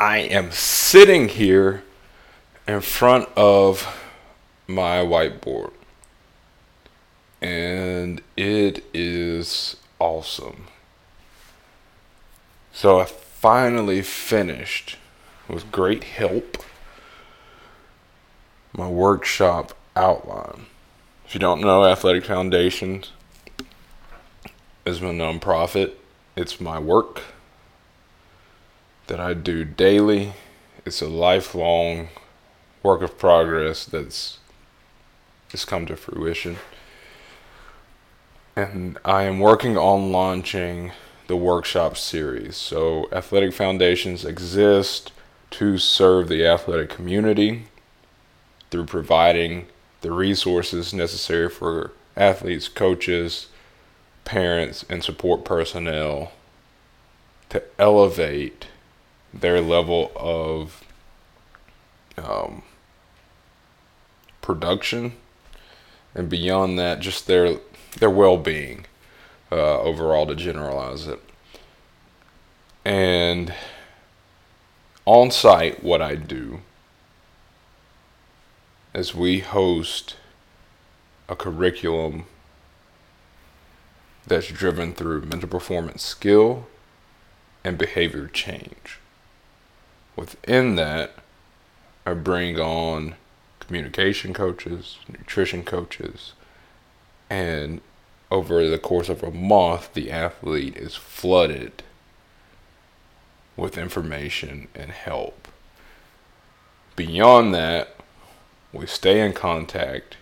I am sitting here in front of my whiteboard, and it is awesome. So I finally finished with great help my workshop outline. If you don't know, Athletic Foundations is my nonprofit. It's my work that I do daily. It's a lifelong work of progress that's just come to fruition. And I am working on launching the workshop series. So, athletic foundations exist to serve the athletic community through providing the resources necessary for athletes, coaches, parents, and support personnel to elevate their level of um, production and beyond that, just their their well-being uh, overall to generalize it. And on site, what I do is we host a curriculum that's driven through mental performance skill and behavior change. Within that, I bring on communication coaches, nutrition coaches, and over the course of a month, the athlete is flooded with information and help. Beyond that, we stay in contact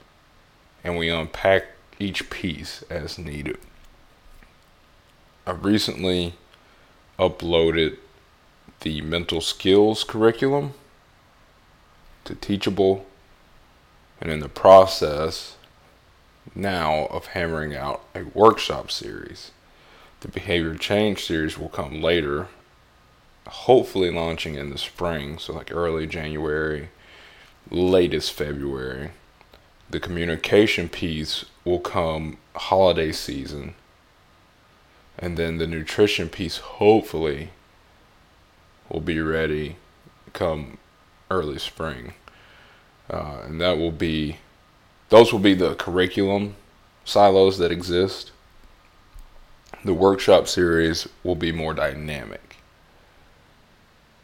and we unpack each piece as needed. I recently uploaded the mental skills curriculum to Teachable, and in the process now of hammering out a workshop series. The behavior change series will come later, hopefully launching in the spring, so like early January, latest February. The communication piece will come holiday season and then the nutrition piece hopefully will be ready come early spring. Uh, and that will be those will be the curriculum silos that exist. The workshop series will be more dynamic.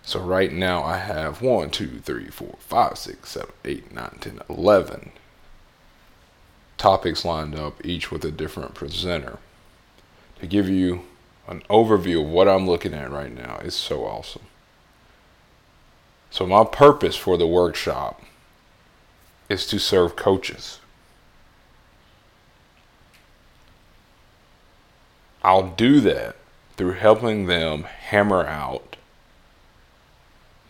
So right now i have 1 2 3 4 5 6 7 8 9 10 11 topics lined up each with a different presenter. To give you an overview of what I'm looking at right now it's so awesome. So, my purpose for the workshop is to serve coaches. I'll do that through helping them hammer out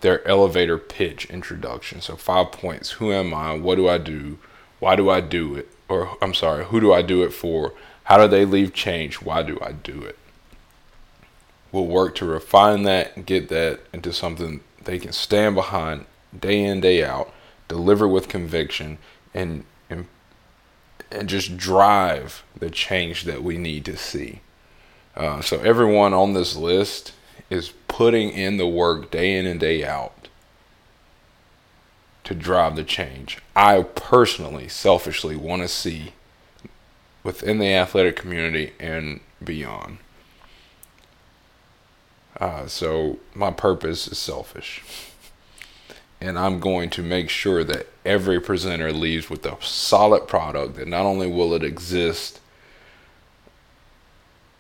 their elevator pitch introduction. So, five points Who am I? What do I do? Why do I do it? Or, I'm sorry, who do I do it for? How do they leave change? Why do I do it? We'll work to refine that get that into something they can stand behind day in, day out, deliver with conviction, and, and, and just drive the change that we need to see. Uh, so, everyone on this list is putting in the work day in and day out to drive the change. I personally, selfishly want to see within the athletic community and beyond. Uh, so my purpose is selfish. And I'm going to make sure that every presenter leaves with a solid product that not only will it exist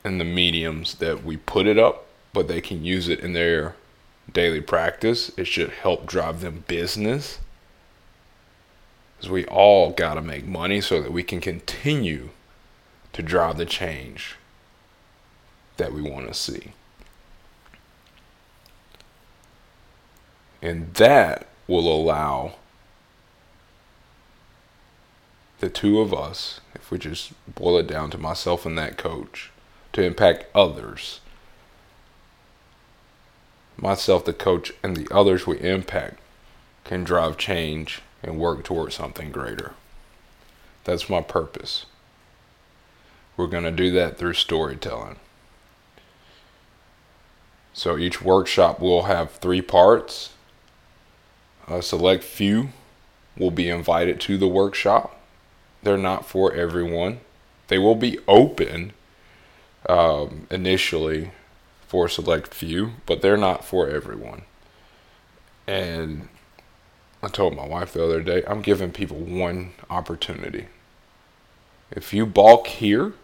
in the mediums that we put it up, but they can use it in their daily practice. It should help drive them business. Because we all got to make money so that we can continue to drive the change that we want to see. And that will allow the two of us, if we just boil it down to myself and that coach, to impact others. Myself, the coach, and the others we impact can drive change and work towards something greater. That's my purpose. We're going to do that through storytelling. So each workshop will have three parts. A select few will be invited to the workshop. They're not for everyone. They will be open um, initially for a select few, but they're not for everyone. And I told my wife the other day, I'm giving people one opportunity. If you balk here,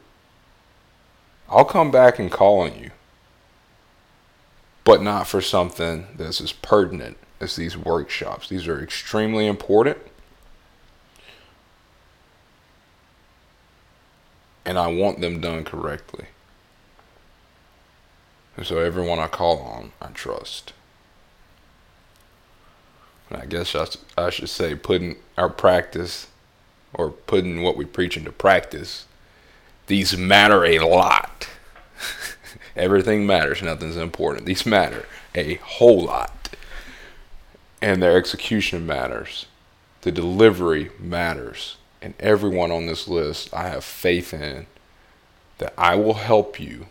I'll come back and call on you. But not for something that's as pertinent as these workshops. These are extremely important. And I want them done correctly. And so everyone I call on, I trust. And I guess I, I should say putting our practice or putting what we preach into practice, these matter a lot. Everything matters, nothing's important. These matter a whole lot. And their execution matters. The delivery matters. And everyone on this list, I have faith in that I will help you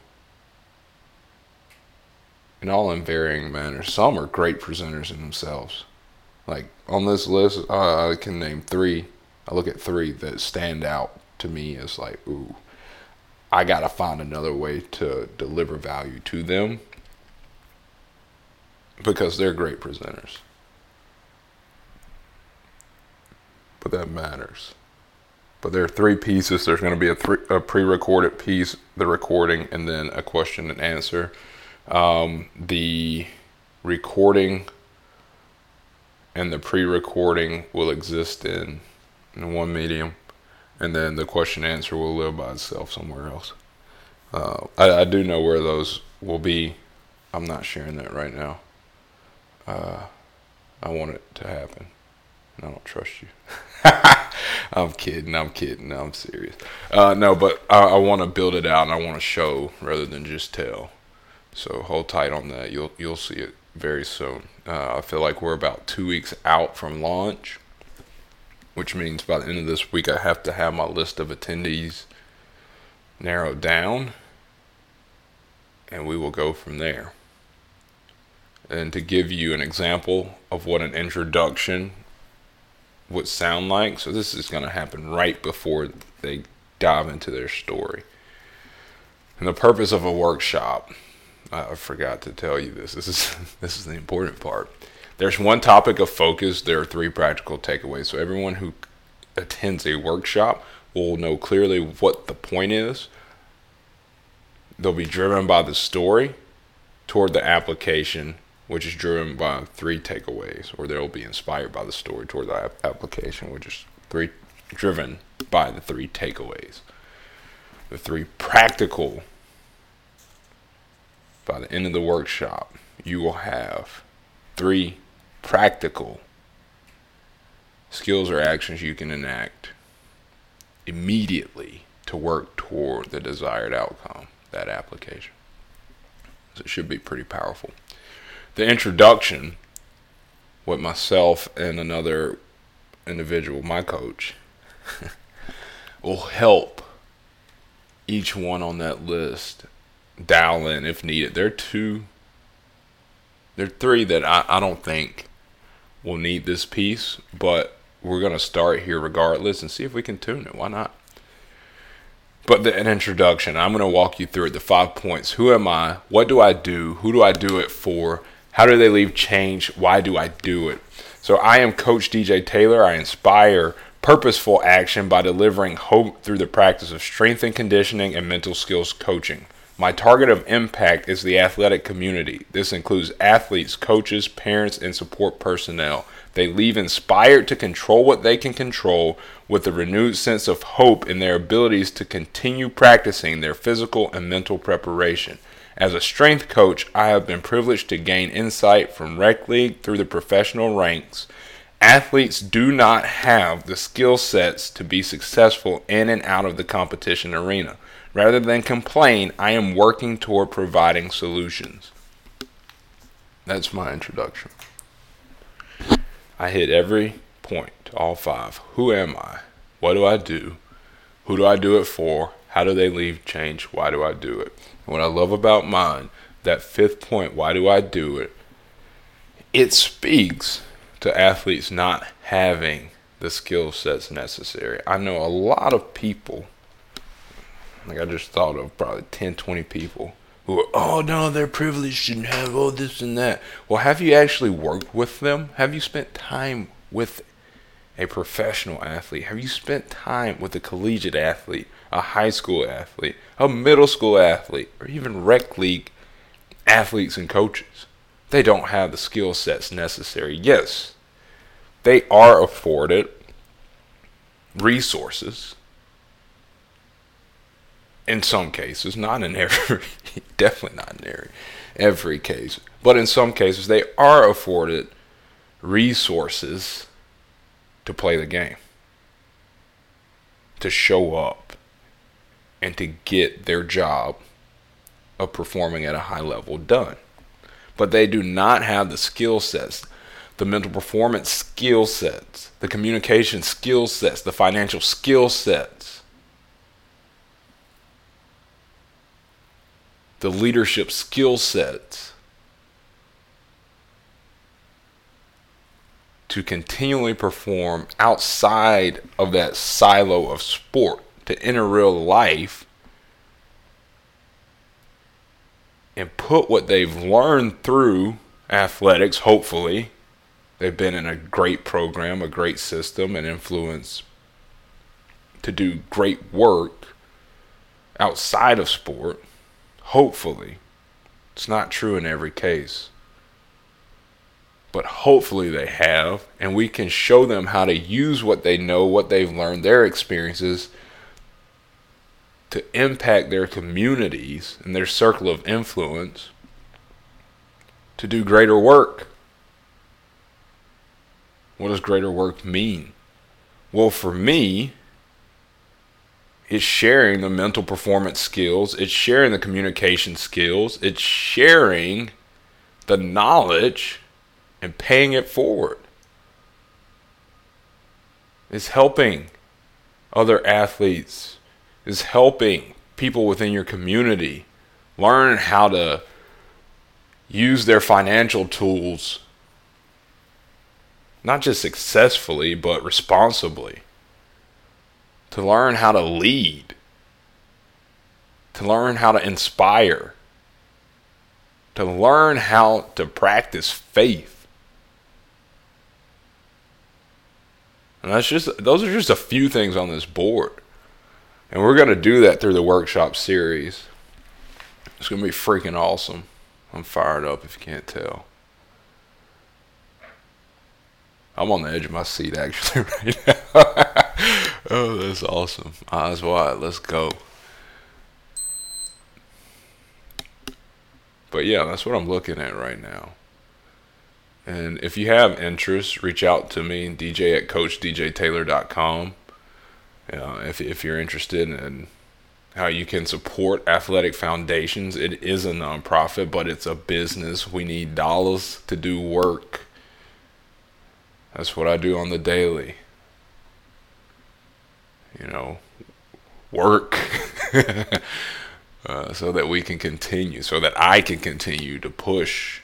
in all in varying manners. Some are great presenters in themselves. Like on this list, uh, I can name three. I look at three that stand out to me as like, ooh, I gotta find another way to deliver value to them because they're great presenters. But that matters. But there are three pieces. There's going to be a, three, a pre-recorded piece, the recording, and then a question and answer. Um, the recording and the pre-recording will exist in, in one medium, and then the question and answer will live by itself somewhere else. Uh, I, I, do know where those will be. I'm not sharing that right now. Uh, I want it to happen, and I don't trust you. I'm kidding. I'm kidding. I'm serious. Uh, no, but I, I want to build it out, and I want to show rather than just tell. So hold tight on that. You'll you'll see it very soon. Uh, I feel like we're about two weeks out from launch, which means by the end of this week I have to have my list of attendees narrowed down, and we will go from there. And to give you an example of what an introduction would sound like, so this is going to happen right before they dive into their story. And the purpose of a workshop I forgot to tell you this. This is this is the important part. There's one topic of focus. There are three practical takeaways. So everyone who attends a workshop will know clearly what the point is. They'll be driven by the story toward the application, which is driven by three takeaways, or they'll be inspired by the story toward the application, which is three driven by the three takeaways. The three practical by the end of the workshop, you will have three practical skills or actions you can enact immediately to work toward the desired outcome, that application. So it should be pretty powerful. The introduction with myself and another individual, my coach, will help each one on that list dial in if needed. There are two, there are three that I, I don't think will need this piece, but we're going to start here regardless and see if we can tune it. Why not? But the, an introduction, I'm going to walk you through it, the five points. Who am I? What do I do? Who do I do it for? How do they leave change? Why do I do it? So I am Coach DJ Taylor. I inspire purposeful action by delivering hope through the practice of strength and conditioning and mental skills coaching. My target of impact is the athletic community. This includes athletes, coaches, parents, and support personnel. They leave inspired to control what they can control with a renewed sense of hope in their abilities to continue practicing their physical and mental preparation. As a strength coach, I have been privileged to gain insight from rec league through the professional ranks. Athletes do not have the skill sets to be successful in and out of the competition arena. Rather than complain, I am working toward providing solutions. That's my introduction. I hit every point, all five. Who am I? What do I do? Who do I do it for? How do they leave change? Why do I do it? And what I love about mine, that fifth point, why do I do it? It speaks to athletes not having the skill sets necessary. I know a lot of people, like I just thought of probably 10, 20 people who are, oh no, they're privileged and have all this and that. Well, have you actually worked with them? Have you spent time with a professional athlete? Have you spent time with a collegiate athlete, a high school athlete, a middle school athlete, or even rec league athletes and coaches? They don't have the skill sets necessary. Yes, they are afforded resources in some cases, not in every, definitely not in every, every case, but in some cases, they are afforded resources to play the game, to show up, and to get their job of performing at a high level done. But they do not have the skill sets, the mental performance skill sets, the communication skill sets, the financial skill sets the leadership skill sets to continually perform outside of that silo of sport to enter real life and put what they've learned through athletics, hopefully. They've been in a great program, a great system, and influence to do great work outside of sport Hopefully. It's not true in every case. But hopefully they have, and we can show them how to use what they know, what they've learned, their experiences to impact their communities and their circle of influence to do greater work. What does greater work mean? Well, for me, it's sharing the mental performance skills, it's sharing the communication skills, it's sharing the knowledge and paying it forward. It's helping other athletes, is helping people within your community learn how to use their financial tools not just successfully but responsibly to learn how to lead, to learn how to inspire, to learn how to practice faith. And that's just those are just a few things on this board. And we're going to do that through the workshop series. It's going to be freaking awesome. I'm fired up if you can't tell. I'm on the edge of my seat actually right now. oh, that's awesome. Eyes wide. Let's go. But yeah, that's what I'm looking at right now. And if you have interest, reach out to me, DJ at CoachDJTaylor.com. Uh, if if you're interested in how you can support athletic foundations, it is a nonprofit, but it's a business. We need dollars to do work. That's what I do on the daily you know, work uh, so that we can continue, so that I can continue to push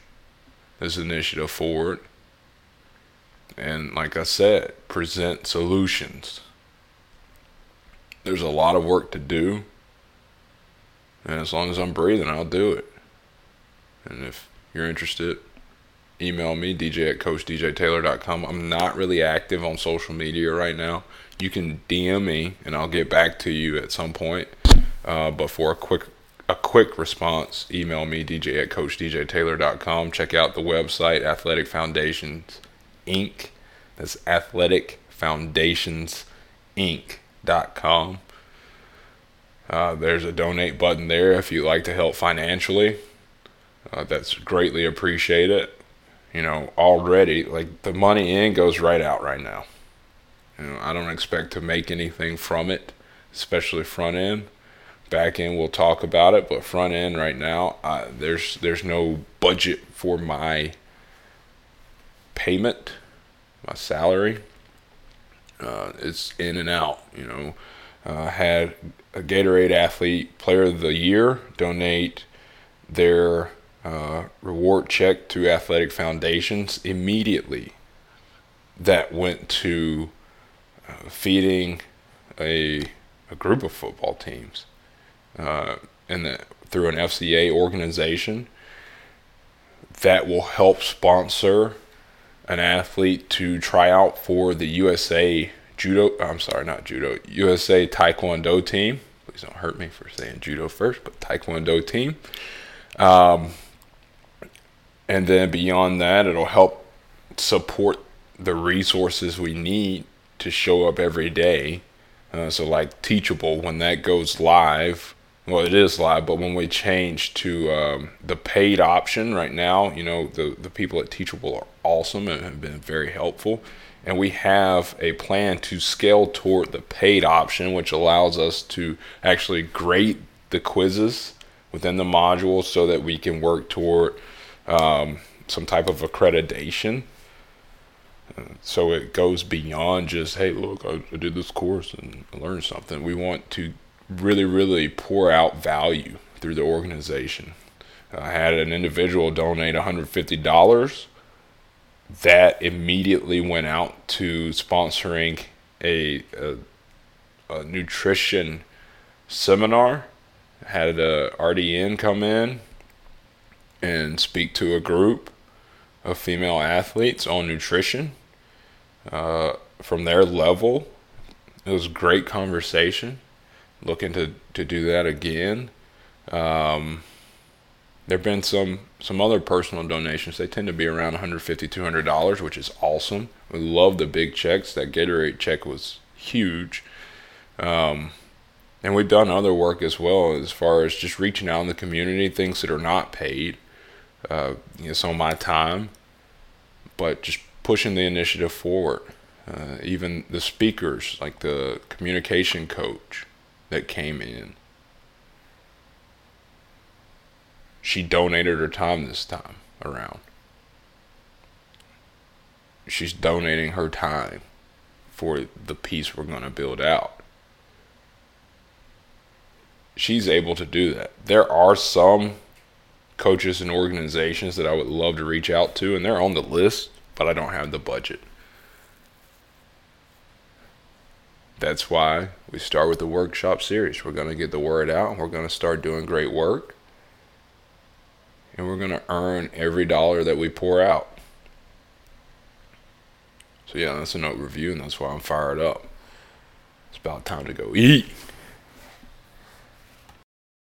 this initiative forward. And like I said, present solutions. There's a lot of work to do. And as long as I'm breathing, I'll do it. And if you're interested, email me, dj at coachdjtaylor.com. I'm not really active on social media right now you can DM me and I'll get back to you at some point. Uh, but for a quick a quick response, email me dj at coachdjtaylor.com. Check out the website Athletic Foundations Inc. That's Athletic Foundations Inc.com. Uh, there's a donate button there if you'd like to help financially. Uh, that's greatly appreciated. You know, already, like the money in goes right out right now. You know, I don't expect to make anything from it, especially front end. Back end, we'll talk about it, but front end right now, uh, there's there's no budget for my payment, my salary. Uh, it's in and out. You know, uh, had a Gatorade athlete player of the year donate their uh, reward check to athletic foundations immediately that went to uh, feeding a, a group of football teams uh, and the, through an FCA organization that will help sponsor an athlete to try out for the USA judo. I'm sorry, not judo. USA Taekwondo team. Please don't hurt me for saying judo first, but Taekwondo team. Um, and then beyond that, it'll help support the resources we need to show up every day. Uh, so, like Teachable, when that goes live, well, it is live, but when we change to um, the paid option right now, you know, the, the people at Teachable are awesome and have been very helpful. And we have a plan to scale toward the paid option, which allows us to actually grade the quizzes within the module so that we can work toward um, some type of accreditation. so it goes beyond just, hey, look, I, I did this course and I learned something. We want to really, really pour out value through the organization. I had an individual donate $150. That immediately went out to sponsoring a, a, a nutrition seminar. Had a RDN come in and speak to a group of female athletes on nutrition uh, from their level. It was great conversation looking to, to do that again. Um, there have been some some other personal donations. They tend to be around 150 $200, which is awesome. We love the big checks. That Gatorade check was huge. Um, and we've done other work as well as far as just reaching out in the community, things that are not paid. Uh, you know, some of my time, but just pushing the initiative forward. Uh, even the speakers, like the communication coach, that came in. She donated her time this time around. She's donating her time for the piece we're going to build out. She's able to do that. There are some coaches and organizations that I would love to reach out to, and they're on the list, but I don't have the budget. That's why we start with the workshop series. We're going to get the word out. We're going to start doing great work. And we're going to earn every dollar that we pour out. So, yeah, that's a note review, and that's why I'm fired up. It's about time to go eat.